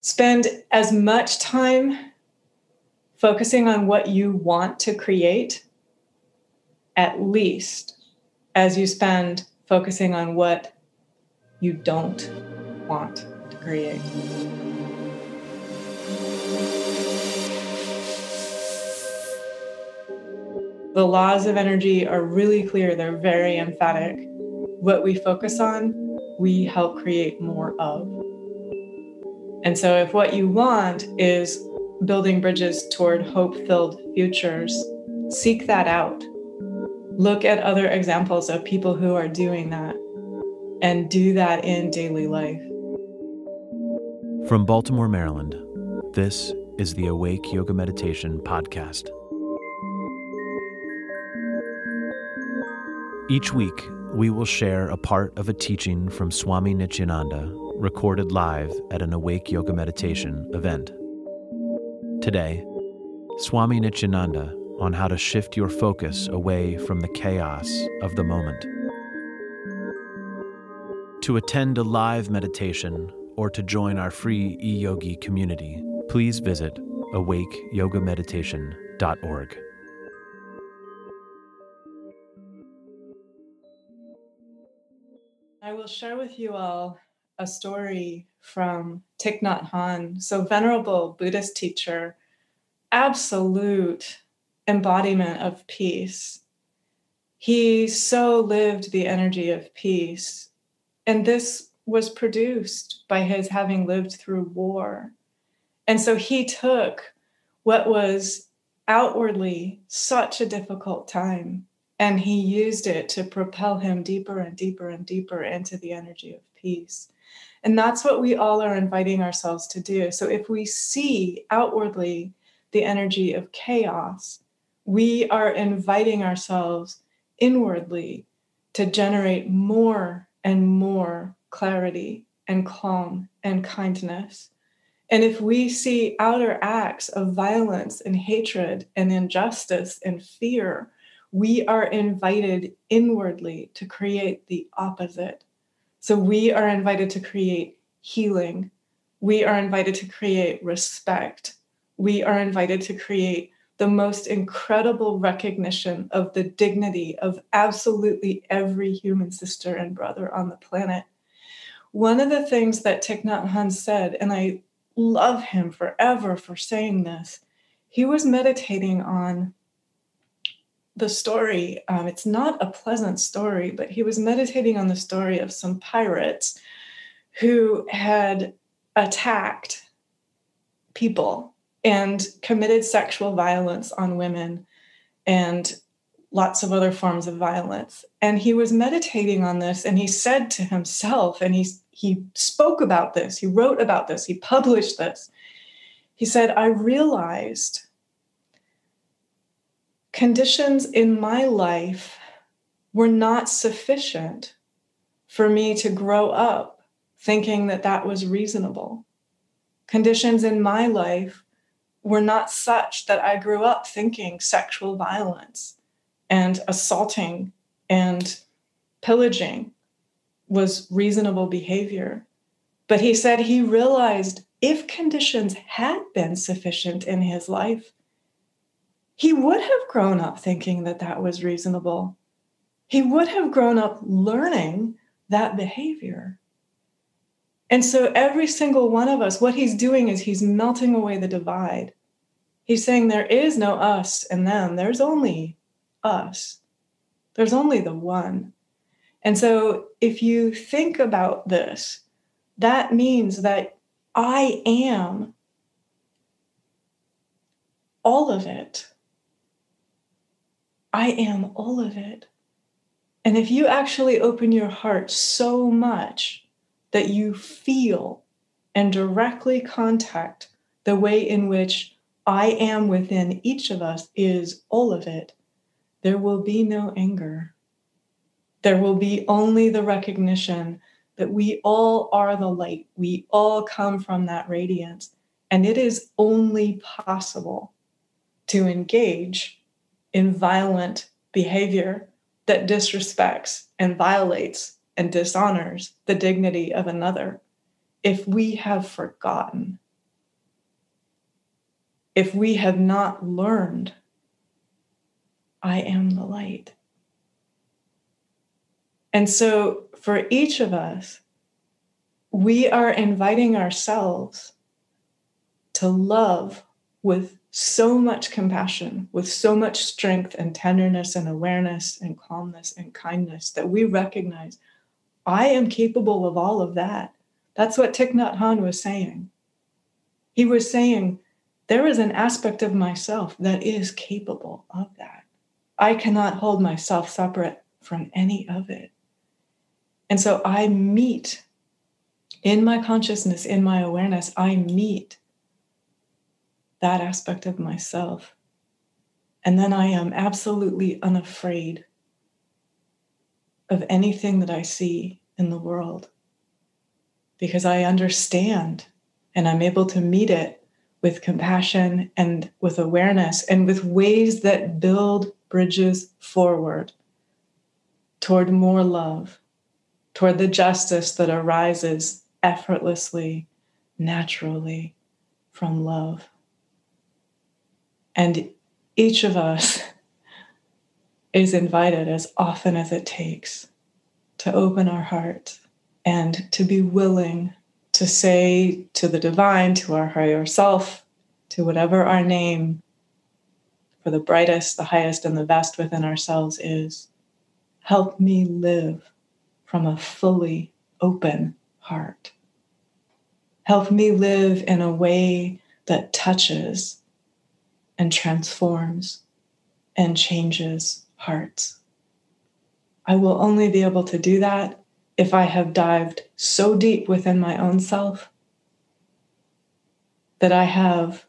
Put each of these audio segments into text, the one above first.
spend as much time focusing on what you want to create at least as you spend focusing on what you don't want to create. The laws of energy are really clear, they're very emphatic. What we focus on, we help create more of. And so, if what you want is building bridges toward hope filled futures, seek that out. Look at other examples of people who are doing that and do that in daily life. From Baltimore, Maryland, this is the Awake Yoga Meditation Podcast. Each week, we will share a part of a teaching from Swami Nityananda recorded live at an Awake Yoga Meditation event. Today, Swami Nityananda on how to shift your focus away from the chaos of the moment. To attend a live meditation or to join our free e-yogi community, please visit awakeyogameditation.org. I will share with you all a story from Thich Nhat Hanh. So, venerable Buddhist teacher, absolute embodiment of peace. He so lived the energy of peace. And this was produced by his having lived through war. And so he took what was outwardly such a difficult time and he used it to propel him deeper and deeper and deeper into the energy of peace. And that's what we all are inviting ourselves to do. So if we see outwardly the energy of chaos, we are inviting ourselves inwardly to generate more and more clarity and calm and kindness. And if we see outer acts of violence and hatred and injustice and fear, we are invited inwardly to create the opposite. So we are invited to create healing. We are invited to create respect. We are invited to create the most incredible recognition of the dignity of absolutely every human sister and brother on the planet. One of the things that Thich Nhat Hanh said, and I love him forever for saying this, he was meditating on the story. Um, it's not a pleasant story, but he was meditating on the story of some pirates who had attacked people and committed sexual violence on women and lots of other forms of violence. And he was meditating on this and he said to himself, and he, he spoke about this, he wrote about this, he published this. He said, I realized conditions in my life were not sufficient for me to grow up thinking that that was reasonable. Conditions in my life were not such that I grew up thinking sexual violence and assaulting and pillaging was reasonable behavior. But he said he realized if conditions had been sufficient in his life, he would have grown up thinking that that was reasonable. He would have grown up learning that behavior. And so, every single one of us, what he's doing is he's melting away the divide. He's saying there is no us and them, there's only us, there's only the one. And so, if you think about this, that means that I am all of it. I am all of it. And if you actually open your heart so much that you feel and directly contact the way in which I am within each of us is all of it, there will be no anger. There will be only the recognition that we all are the light. We all come from that radiance. And it is only possible to engage in violent behavior that disrespects and violates and dishonors the dignity of another if we have forgotten if we have not learned, I am the light. And so for each of us, we are inviting ourselves to love with so much compassion, with so much strength and tenderness and awareness and calmness and kindness that we recognize I am capable of all of that. That's what Thich Nhat Hanh was saying. He was saying, there is an aspect of myself that is capable of that. I cannot hold myself separate from any of it. And so I meet in my consciousness, in my awareness, I meet that aspect of myself. And then I am absolutely unafraid of anything that I see in the world because I understand and I'm able to meet it with compassion and with awareness and with ways that build bridges forward toward more love, toward the justice that arises effortlessly, naturally from love. And each of us is invited as often as it takes to open our heart and to be willing to say to the divine, to our higher self, to whatever our name for the brightest, the highest, and the best within ourselves is, help me live from a fully open heart. Help me live in a way that touches and transforms and changes hearts. I will only be able to do that if I have dived so deep within my own self that I have,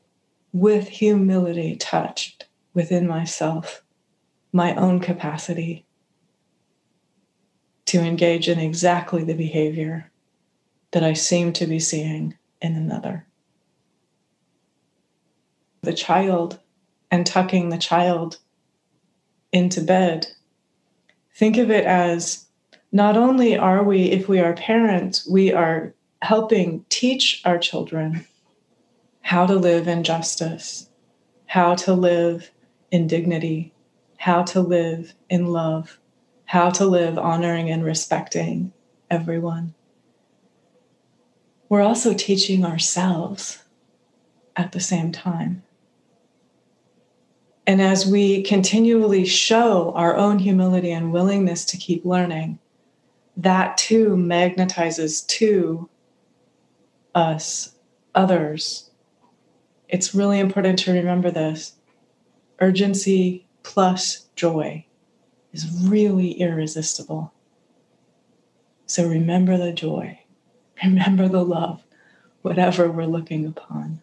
with humility, touched within myself my own capacity to engage in exactly the behavior that I seem to be seeing in another. The child and tucking the child into bed. Think of it as not only are we, if we are parents, we are helping teach our children how to live in justice, how to live in dignity, how to live in love, how to live honoring and respecting everyone. We're also teaching ourselves at the same time. And as we continually show our own humility and willingness to keep learning, that too magnetizes to us, others. It's really important to remember this. Urgency plus joy is really irresistible. So remember the joy, remember the love, whatever we're looking upon.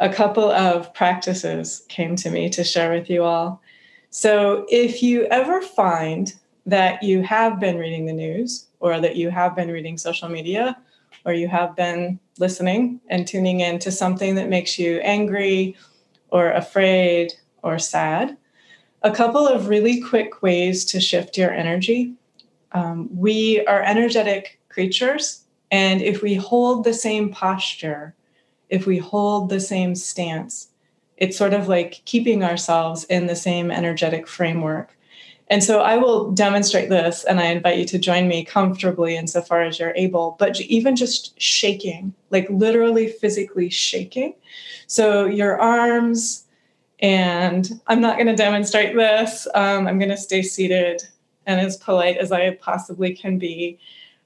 A couple of practices came to me to share with you all. So if you ever find that you have been reading the news or that you have been reading social media or you have been listening and tuning in to something that makes you angry or afraid or sad. A couple of really quick ways to shift your energy. Um, we are energetic creatures, and if we hold the same posture, if we hold the same stance, it's sort of like keeping ourselves in the same energetic framework. And so I will demonstrate this, and I invite you to join me comfortably insofar as you're able, but even just shaking, like literally physically shaking. So your arms, and I'm not going to demonstrate this. Um, I'm going to stay seated and as polite as I possibly can be.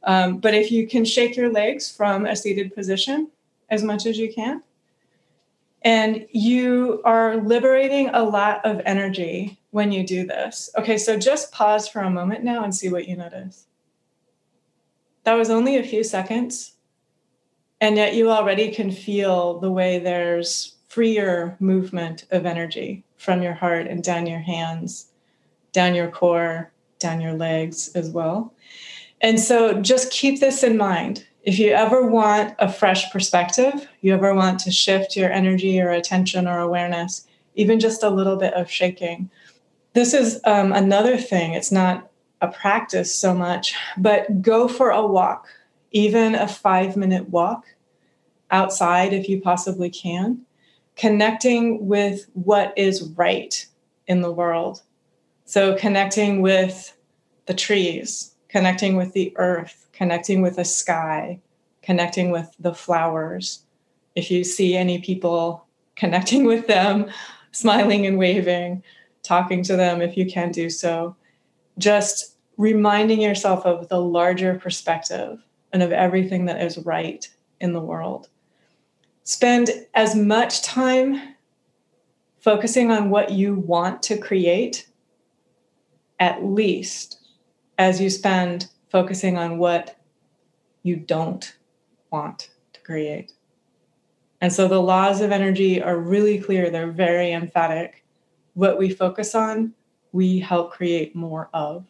Um, but if you can shake your legs from a seated position as much as you can, and you are liberating a lot of energy when you do this. Okay, so just pause for a moment now and see what you notice. That was only a few seconds. And yet you already can feel the way there's freer movement of energy from your heart and down your hands, down your core, down your legs as well. And so just keep this in mind if you ever want a fresh perspective, you ever want to shift your energy or attention or awareness, even just a little bit of shaking. This is um, another thing. It's not a practice so much, but go for a walk, even a five minute walk outside if you possibly can. connecting with what is right in the world. So, connecting with the trees, connecting with the earth, connecting with the sky, connecting with the flowers. If you see any people, connecting with them, smiling and waving, talking to them if you can do so. Just reminding yourself of the larger perspective and of everything that is right in the world. Spend as much time focusing on what you want to create, at least as you spend focusing on what you don't want to create. And so the laws of energy are really clear, they're very emphatic. What we focus on, we help create more of.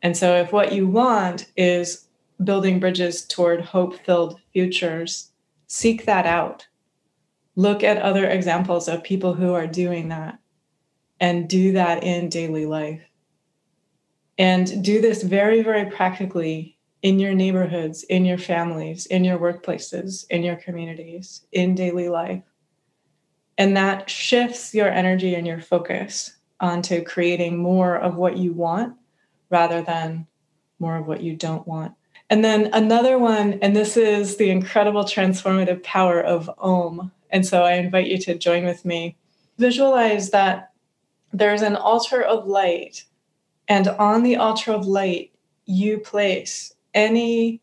And so if what you want is building bridges toward hope filled futures, seek that out. Look at other examples of people who are doing that and do that in daily life. And do this very, very practically in your neighborhoods, in your families, in your workplaces, in your communities, in daily life. And that shifts your energy and your focus onto creating more of what you want rather than more of what you don't want. And then another one, and this is the incredible transformative power of Om. And so I invite you to join with me. Visualize that there's an altar of light, and on the altar of light, you place any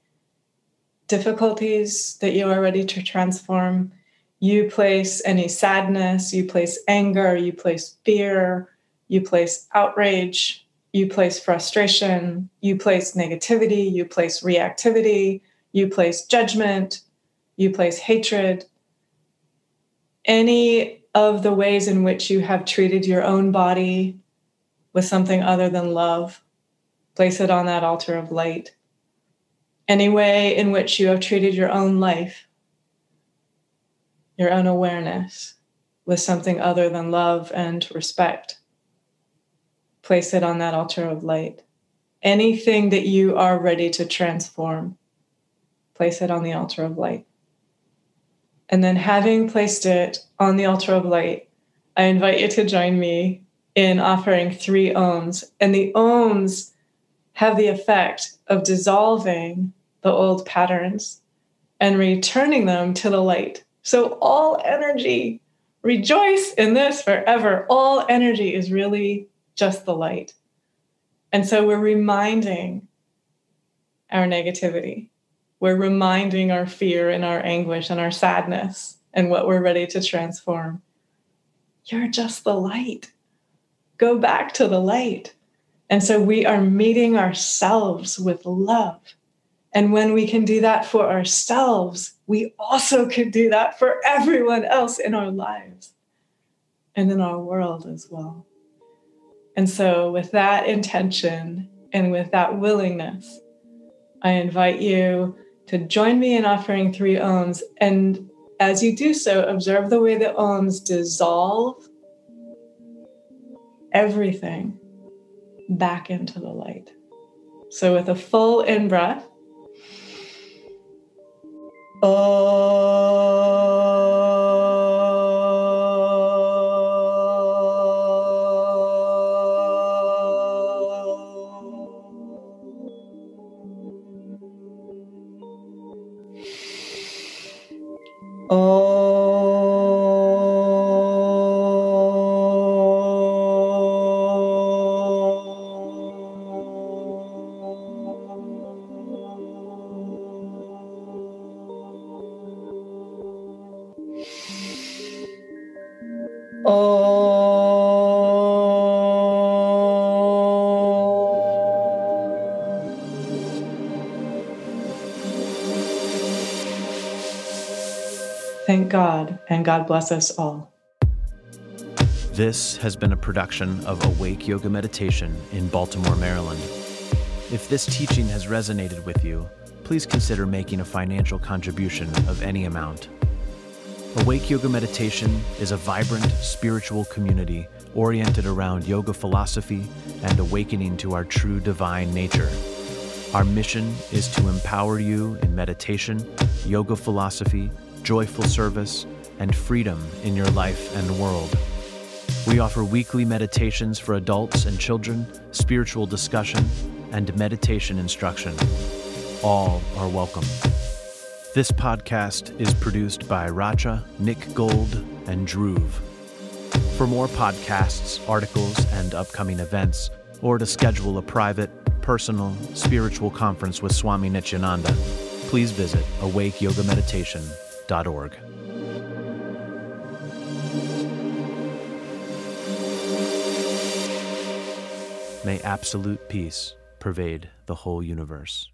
difficulties that you are ready to transform. You place any sadness, you place anger, you place fear, you place outrage, you place frustration, you place negativity, you place reactivity, you place judgment, you place hatred. Any of the ways in which you have treated your own body with something other than love, place it on that altar of light. Any way in which you have treated your own life, your own awareness, with something other than love and respect place it on that altar of light. Anything that you are ready to transform, place it on the altar of light. And then, having placed it on the altar of light, I invite you to join me in offering three Oms. And the Oms have the effect of dissolving the old patterns and returning them to the light. So, all energy, rejoice in this forever. All energy is really just the light. And so we're reminding our negativity. We're reminding our fear and our anguish and our sadness and what we're ready to transform. You're just the light. Go back to the light. And so we are meeting ourselves with love. And when we can do that for ourselves, we also can do that for everyone else in our lives and in our world as well. And so, with that intention and with that willingness, I invite you to join me in offering three Oms. And as you do so, observe the way the Oms dissolve everything back into the light. So, with a full in breath, Oh. Thank God, and God bless us all. This has been a production of Awake Yoga Meditation in Baltimore, Maryland. If this teaching has resonated with you, please consider making a financial contribution of any amount. Awake Yoga Meditation is a vibrant spiritual community oriented around yoga philosophy and awakening to our true divine nature. Our mission is to empower you in meditation, yoga philosophy, joyful service, and freedom in your life and world. We offer weekly meditations for adults and children, spiritual discussion, and meditation instruction. All are welcome. This podcast is produced by Racha, Nick Gold, and Dhruv. For more podcasts, articles, and upcoming events, or to schedule a private, personal, spiritual conference with Swami Nityananda, please visit awakeyogameditation.org. May absolute peace pervade the whole universe.